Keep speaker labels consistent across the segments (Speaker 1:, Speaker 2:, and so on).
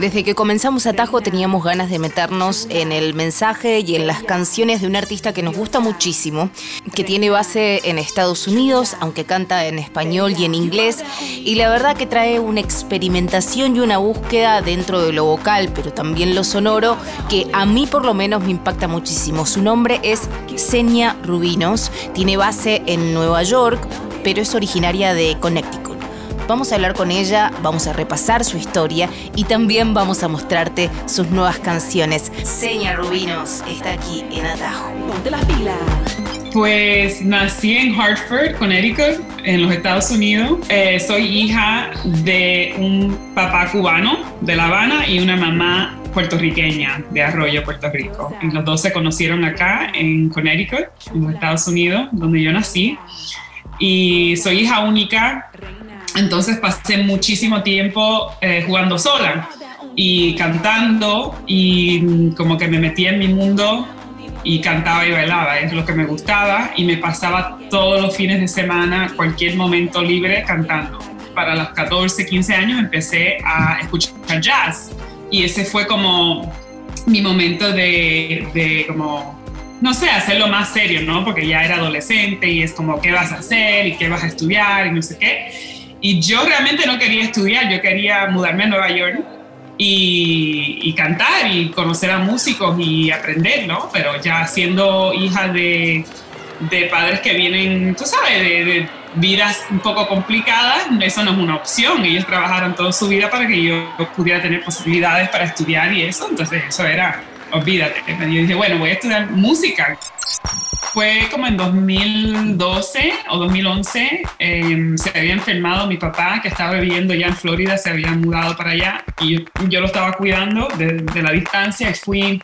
Speaker 1: Desde que comenzamos Atajo teníamos ganas de meternos en el mensaje y en las canciones de un artista que nos gusta muchísimo, que tiene base en Estados Unidos, aunque canta en español y en inglés, y la verdad que trae una experimentación y una búsqueda dentro de lo vocal, pero también lo sonoro, que a mí por lo menos me impacta muchísimo. Su nombre es Senia Rubinos, tiene base en Nueva York, pero es originaria de Connecticut. Vamos a hablar con ella, vamos a repasar su historia y también vamos a mostrarte sus nuevas canciones. Seña Rubinos está aquí en Atajo.
Speaker 2: Ponte las pilas.
Speaker 3: Pues nací en Hartford, Connecticut, en los Estados Unidos. Eh, soy hija de un papá cubano de La Habana y una mamá puertorriqueña de Arroyo, Puerto Rico. Y los dos se conocieron acá en Connecticut, en los Estados Unidos, donde yo nací. Y soy hija única, entonces pasé muchísimo tiempo eh, jugando sola y cantando y mm, como que me metía en mi mundo y cantaba y bailaba, es lo que me gustaba y me pasaba todos los fines de semana, cualquier momento libre cantando. Para los 14, 15 años empecé a escuchar jazz y ese fue como mi momento de, de como, no sé, hacerlo más serio, ¿no? Porque ya era adolescente y es como, ¿qué vas a hacer? ¿Y qué vas a estudiar? Y no sé qué. Y yo realmente no quería estudiar, yo quería mudarme a Nueva York y, y, cantar y conocer a músicos y aprender, ¿no? Pero ya siendo hija de, de padres que vienen, tú sabes, de, de, vidas un poco complicadas, eso no es una opción. Ellos trabajaron toda su vida para que yo pudiera tener posibilidades para estudiar y eso, entonces eso era, olvídate. Yo dije, bueno, voy a estudiar música. Fue como en 2012 o 2011, eh, se había enfermado mi papá que estaba viviendo ya en Florida, se había mudado para allá y yo, yo lo estaba cuidando de, de, la distancia y fui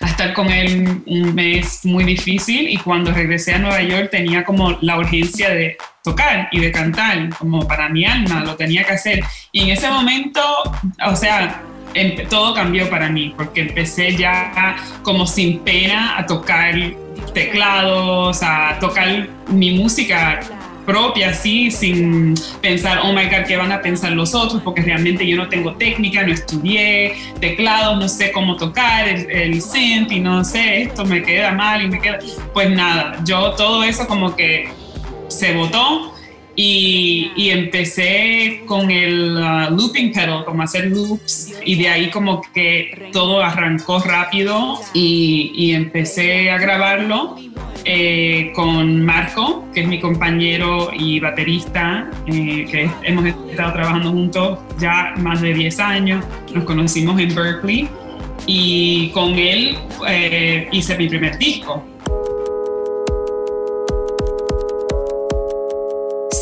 Speaker 3: a estar con él un mes muy difícil y cuando regresé a Nueva York tenía como la urgencia de tocar y de cantar, como para mi alma, lo tenía que hacer. Y en ese momento, o sea, todo cambió para mí, porque empecé ya como sin pena a tocar teclados, a tocar mi música propia, así, sin pensar, oh my God, ¿qué van a pensar los otros? Porque realmente yo no tengo técnica, no estudié teclados, no sé cómo tocar el, el synth y no sé, esto me queda mal y me queda... Pues nada, yo todo eso como que se botó y, y, empecé con el uh, looping pedal, como hacer loops, y de ahí como que todo arrancó rápido y, y empecé a grabarlo eh, con Marco, que es mi compañero y baterista, eh, que hemos estado trabajando juntos ya más de 10 años, nos conocimos en Berkeley y con él eh, hice mi primer disco.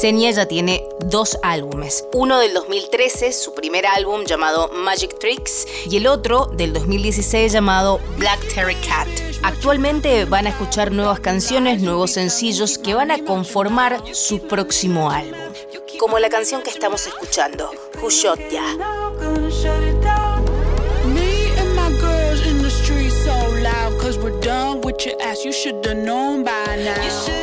Speaker 1: Senia ya tiene dos álbumes. Uno del 2013, su primer álbum llamado Magic Tricks, y el otro del 2016 llamado Black Terry Cat. Actualmente van a escuchar nuevas canciones, nuevos sencillos que van a conformar su próximo álbum. Como la canción que estamos escuchando, Who Ya.
Speaker 4: We're done with your ass, you known by now.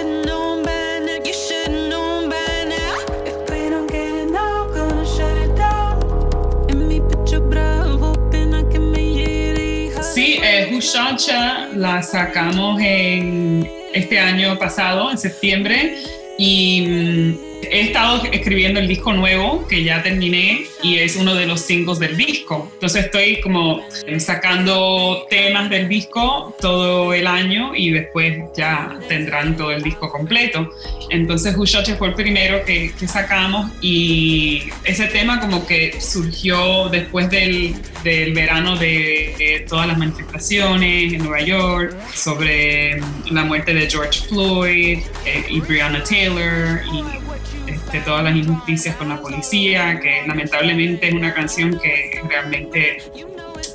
Speaker 3: Ya la sacamos en este año pasado, en septiembre, y mm, he estado escribiendo el disco nuevo que ya terminé y es uno de los singles del disco. Entonces estoy como sacando temas del disco todo el año y después ya tendrán todo el disco completo. Entonces Hushoche fue el primero que, que, sacamos y ese tema como que surgió después del, del verano de, de, todas las manifestaciones en Nueva York sobre la muerte de George Floyd eh, y Breonna Taylor y de todas las injusticias con la policía, que lamentablemente es una canción que realmente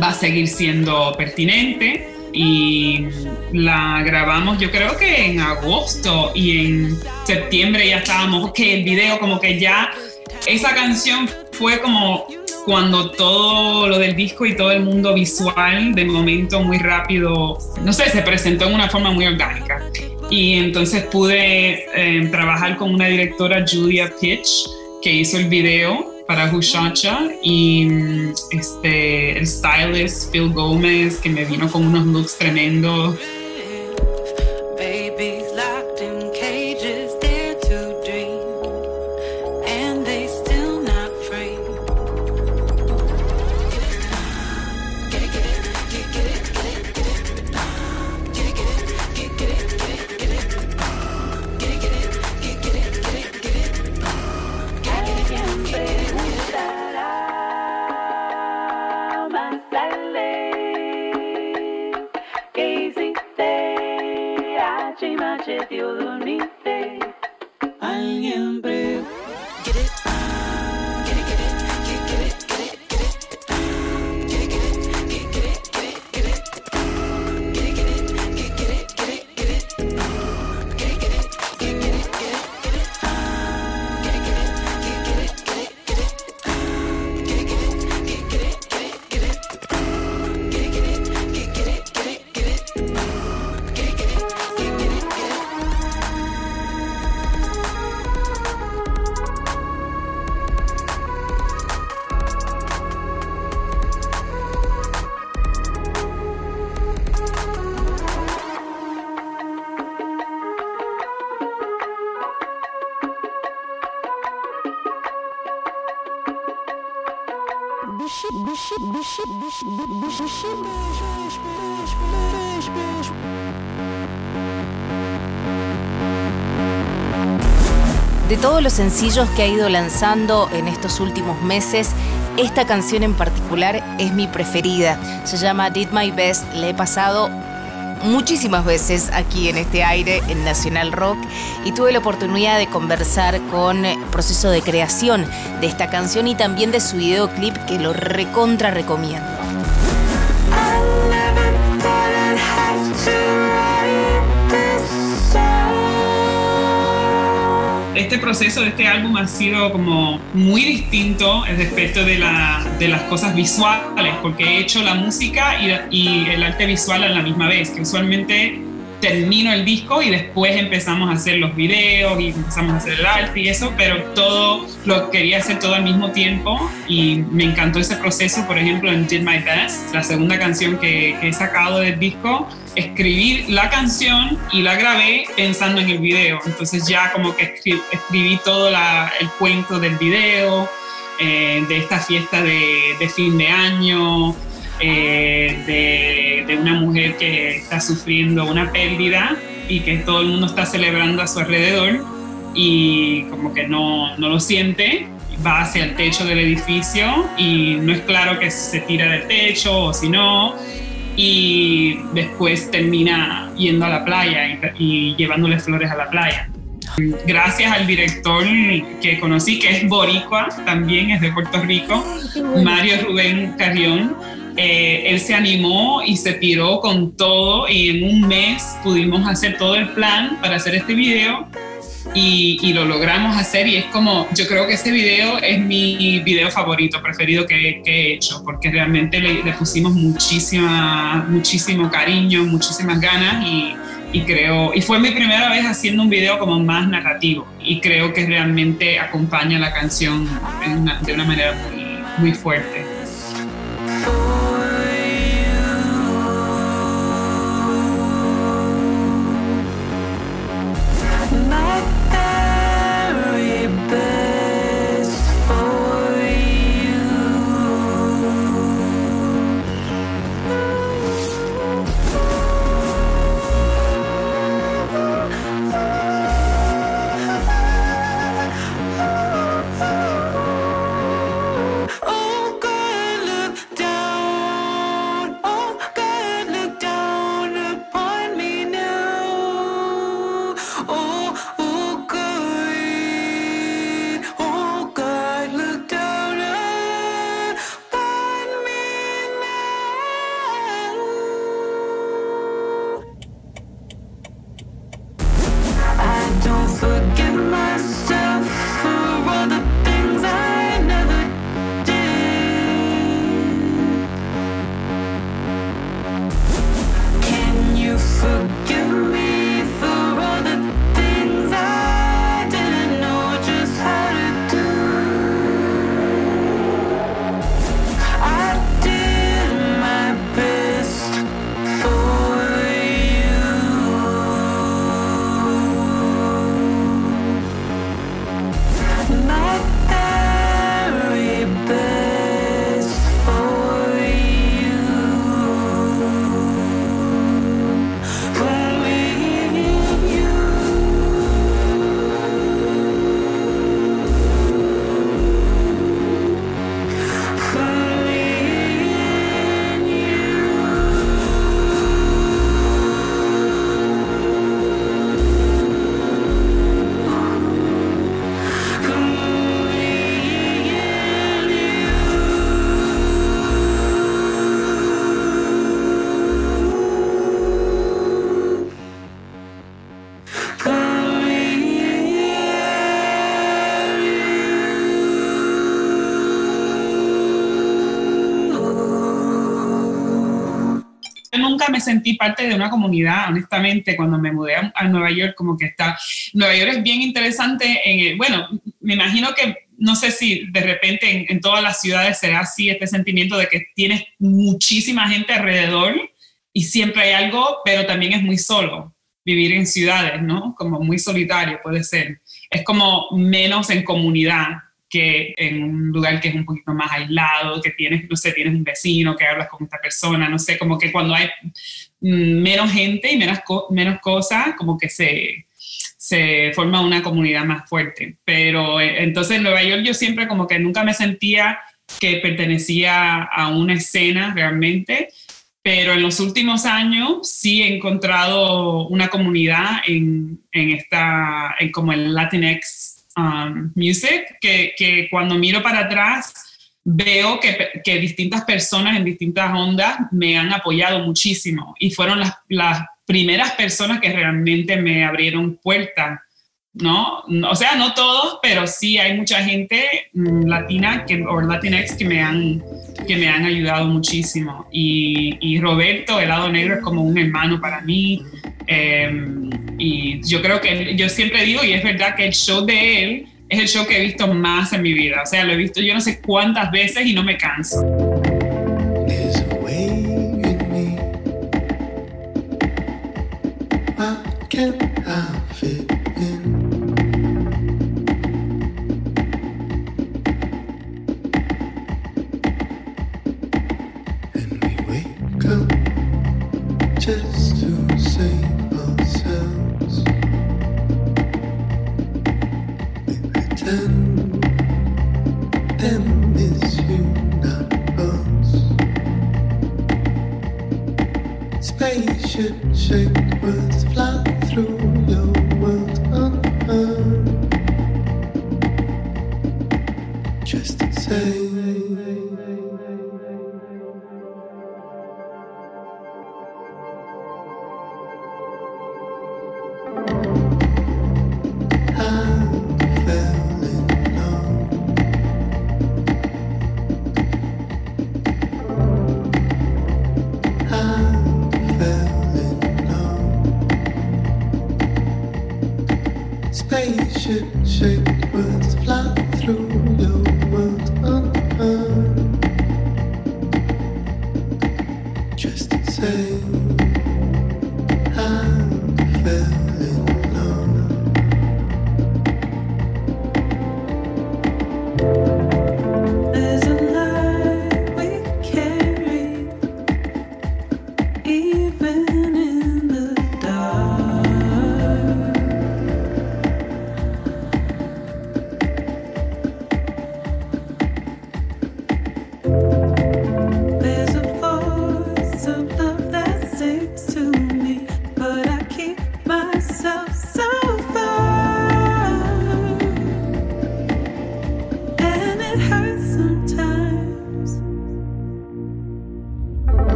Speaker 3: va a seguir siendo pertinente y la grabamos yo creo que en agosto y en septiembre ya estábamos, que el video como que ya esa canción fue como cuando todo lo del disco y todo el mundo visual de momento muy rápido, no sé, se presentó en una forma muy orgánica. Y entonces pude eh, trabajar con una directora, Julia Pitch, que hizo el video para Hushacha y mm, este, el stylist Phil Gómez, que me vino con unos looks tremendos.
Speaker 1: De todos los sencillos que ha ido lanzando en estos últimos meses, esta canción en particular es mi preferida. Se llama Did My Best. La he pasado muchísimas veces aquí en este aire, en Nacional Rock, y tuve la oportunidad de conversar con el proceso de creación de esta canción y también de su videoclip que lo recontra recomiendo.
Speaker 3: Este proceso de este álbum ha sido como muy distinto respecto de, la, de las cosas visuales, porque he hecho la música y, y el arte visual a la misma vez, que usualmente termino el disco y después empezamos a hacer los videos y empezamos a hacer el arte y eso, pero todo lo quería hacer todo al mismo tiempo y me encantó ese proceso, por ejemplo, en Did My Best, la segunda canción que, que he sacado del disco, escribí la canción y la grabé pensando en el video, entonces ya como que escri- escribí todo la- el cuento del video, eh, de esta fiesta de, de fin de año, eh, de, de una mujer que está sufriendo una pérdida y que todo el mundo está celebrando a su alrededor y como que no, no lo siente, va hacia el techo del edificio y no es claro que se tira del techo o si no, y después termina yendo a la playa y, y llevándole flores a la playa. Gracias al director que conocí, que es boricua, también es de Puerto Rico, Mario Rubén Carrión, eh, él se animó y se tiró con todo y en un mes pudimos hacer todo el plan para hacer este video y, y lo logramos hacer y es como, yo creo que este video es mi video favorito, preferido que, que he hecho, porque realmente le, le pusimos muchísima, muchísimo cariño, muchísimas ganas y, y creo, y fue mi primera vez haciendo un video como más narrativo y creo que realmente acompaña la canción una- de una manera muy, muy fuerte. Sentí parte de una comunidad, honestamente, cuando me mudé a, a Nueva York, como que está, Nueva York es bien interesante en el, bueno, me imagino que no sé si de repente en, en, todas las ciudades será así este sentimiento de que tienes muchísima gente alrededor y siempre hay algo, pero también es muy solo vivir en ciudades, ¿no? Como muy solitario puede ser. Es como menos en comunidad que en un lugar que es un poquito más aislado, que tienes, no sé, tienes un vecino que hablas con esta persona, no sé, como que cuando hay menos gente y menos, menos cosas, como que se, se forma una comunidad más fuerte. Pero eh, entonces en Nueva York yo siempre como que nunca me sentía que pertenecía a una escena realmente, pero en los últimos años sí he encontrado una comunidad en, en esta, en como el Latinx um, music, que, que, cuando miro para atrás veo que, que, distintas personas en distintas ondas me han apoyado muchísimo y fueron las, las primeras personas que realmente me abrieron puertas, ¿no? O sea, no todos, pero sí hay mucha gente mm, latina que, o latinx que me han, que me han ayudado muchísimo. Y, y Roberto, el lado negro, es como un hermano para mí. Eh, y yo creo que, yo siempre digo, y es verdad que el show de él es el show que he visto más en mi vida. O sea, lo he visto yo no sé cuántas veces y no me canso.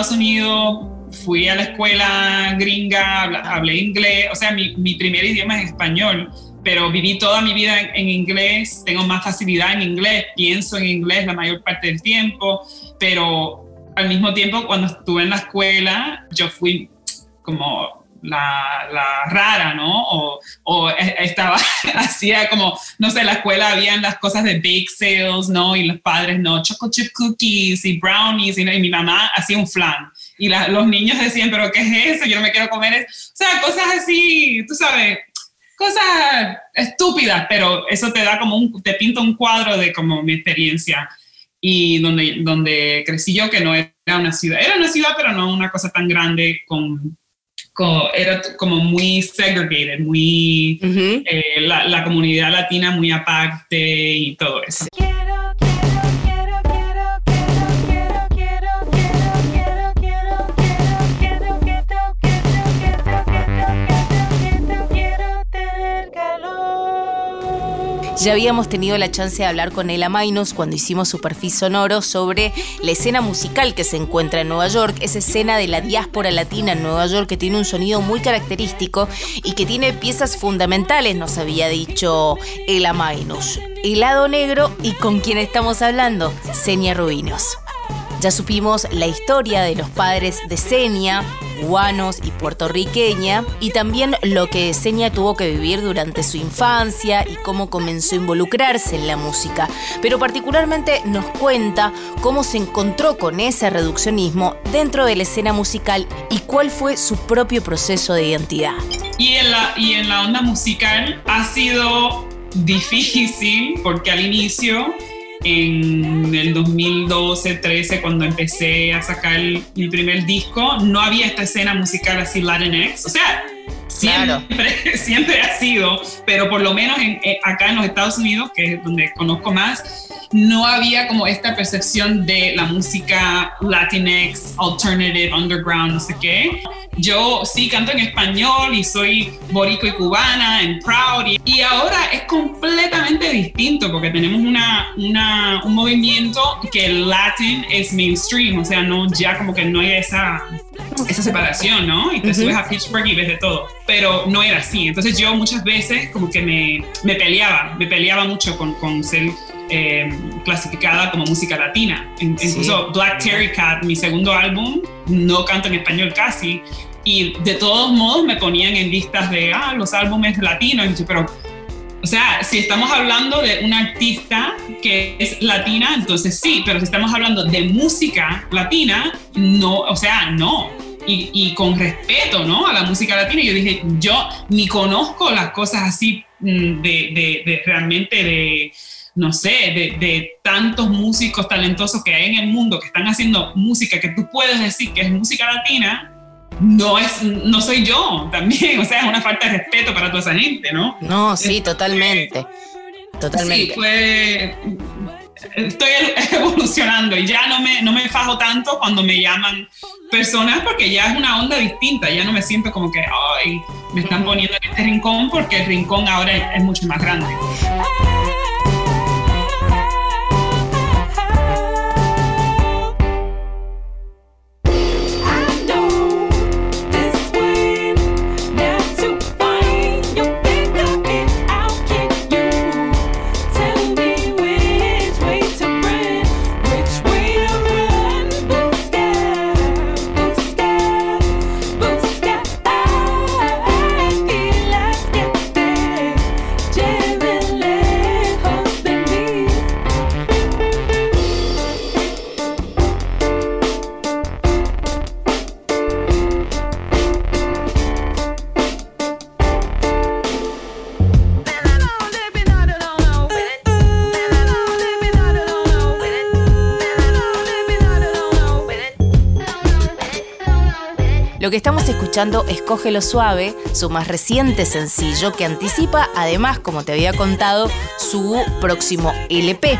Speaker 3: Estados Unidos, fui a la escuela gringa, hablé inglés, o sea, mi, mi primer idioma es español, pero viví toda mi vida en, en inglés, tengo más facilidad en inglés, pienso en inglés la mayor parte del tiempo, pero al mismo tiempo cuando estuve en la escuela, yo fui como la, rara, ¿no? O, e- estaba, hacía como, no sé, en la escuela habían las cosas de bake sales, ¿no? Y los padres, ¿no? Choco chip cookies y brownies, y, y mi mamá hacía un flan. Y los niños decían, ¿pero qué es eso? Yo no me quiero comer eso. O sea, cosas así, tú sabes, cosas estúpidas, pero eso te da como un, te pinta un cuadro de como mi experiencia y donde, donde crecí yo, que no era una ciudad, era una ciudad, pero no una cosa tan grande con, era como muy segregated, muy eh, la, la comunidad latina muy aparte y todo eso.
Speaker 2: Quiero,
Speaker 1: Ya habíamos tenido la chance de hablar con Ela Mainos cuando hicimos su sonoro sobre la escena musical que se encuentra en Nueva York, esa escena de la diáspora latina en Nueva York que tiene un sonido muy característico y que tiene piezas fundamentales, nos había dicho Ela Mainos. Helado negro y con quién estamos hablando, Senia Rubinos. Ya supimos la historia de los padres de Senia, cubanos y puertorriqueña, y también lo que Senia tuvo que vivir durante su infancia y cómo comenzó a involucrarse en la música. Pero particularmente nos cuenta cómo se encontró con ese reduccionismo dentro de la escena musical y cuál fue su propio proceso de identidad.
Speaker 3: Y en la, y en la onda musical ha sido difícil porque al inicio, en el 2012-13, cuando empecé a sacar mi primer disco, no había esta escena musical así Latinx. O sea, siempre, siempre ha sido, pero por lo menos en- eh, acá en los Estados Unidos, que es donde conozco más, no había como esta percepción de la música Latinx, alternative, underground, no sé qué. Yo sí canto en español y soy borico y cubana en Proud y, y ahora es completamente distinto porque tenemos una, una- un movimiento que el Latin es mainstream, o sea, no ya como que no hay esa, esa separación, ¿no? Y te
Speaker 1: Ujú.
Speaker 3: subes a Pittsburgh y ves de todo, pero no era así. Entonces yo muchas veces como que me, me peleaba, me peleaba mucho con, con ser eh, clasificada como música latina. In-
Speaker 1: Sí.
Speaker 3: Incluso Black Terry Cat, mi segundo álbum, no canto en español casi. Y de todos modos me ponían en listas de, ah, los álbumes latinos. Y yo, pero, o sea, si estamos hablando de una artista que es latina, entonces sí, pero si estamos hablando de música latina, no, o sea, no. Y, y con respeto, ¿no? A la música latina, yo dije, yo ni conozco las cosas así mm, de, de, de realmente de, no sé, de, de tantos músicos talentosos que hay en el mundo que están haciendo música que tú puedes decir que es música latina, no es, no soy yo también, o sea, es una falta de respeto para toda esa gente, ¿no?
Speaker 1: No, sí, totalmente.
Speaker 3: Sí,
Speaker 1: Totalmente.
Speaker 3: fue. Estoy evolucionando y ya no me, no me fajo tanto cuando me llaman personas porque ya es una onda distinta. Ya no me siento como que, ay, me están poniendo en este rincón porque el rincón ahora es mucho más grande.
Speaker 1: Escuchando es Cógelo Suave, su más reciente sencillo que anticipa, además, como te había contado, su próximo LP.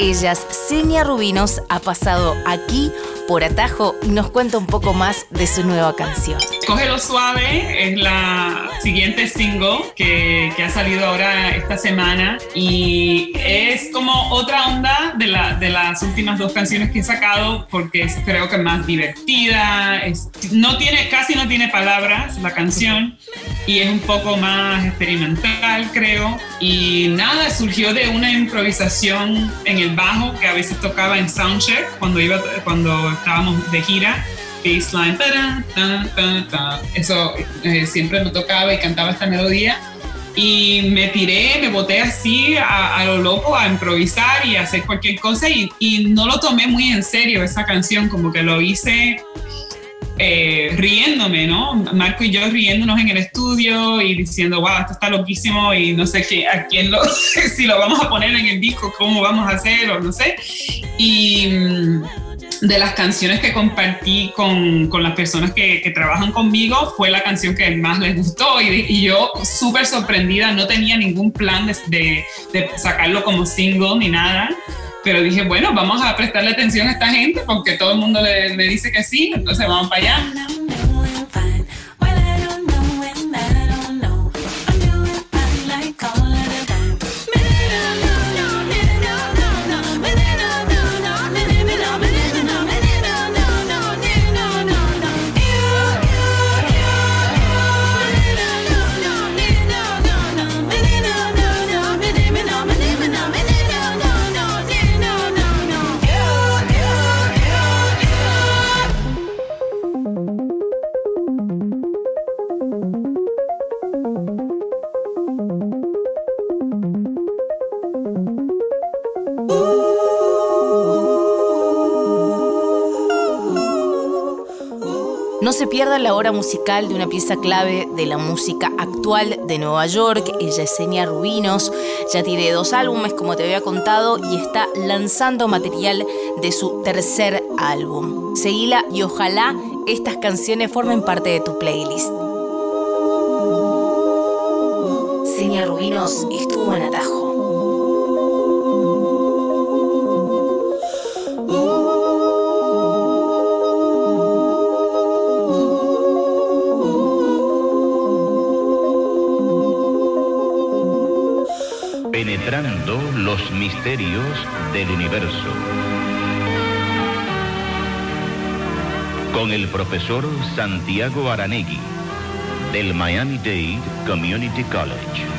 Speaker 1: Ellas, Senia Rubinos, ha pasado aquí por Atajo y nos cuenta un poco más de su nueva canción.
Speaker 3: Cógelo Suave es la siguiente single que, que ha salido ahora esta semana y es como otra onda de, la, de las últimas dos canciones que he sacado porque es creo que más divertida, es- no tiene, casi no tiene palabras la canción y es un poco más experimental creo. Y nada, surgió de una improvisación en el bajo que a veces tocaba en soundcheck cuando, iba, cuando estábamos de gira baseline, tarán, tan, tan, tan. eso eh, siempre lo tocaba y cantaba esta melodía. Y me tiré, me boté así a, a lo loco a improvisar y a hacer cualquier cosa y, y no lo tomé muy en serio esa canción, como que lo hice eh, riéndome, ¿no? Marco y yo riéndonos en el estudio y diciendo, wow, esto está loquísimo y no sé qué, a quién lo, si lo vamos a poner en el disco, cómo vamos a hacer o no sé. Y, mm,
Speaker 2: de las canciones que compartí con, con las personas que, trabajan conmigo fue la canción que más les gustó y, yo súper sorprendida, no tenía ningún plan de, de, sacarlo como single ni nada, pero dije, bueno, vamos a prestarle atención a esta gente porque todo el mundo le, me dice que sí, entonces vamos para allá.
Speaker 1: No se pierda la hora musical de una pieza clave de la música actual de Nueva York. Ella es Senia Rubinos, ya tiene dos álbumes como te había contado y está lanzando material de su tercer álbum. Seguila y ojalá estas canciones formen parte de tu playlist. Senia Rubinos estuvo en Atajo.
Speaker 5: Los misterios del universo. Con el profesor Santiago Aranegui, del Miami-Dade Community College.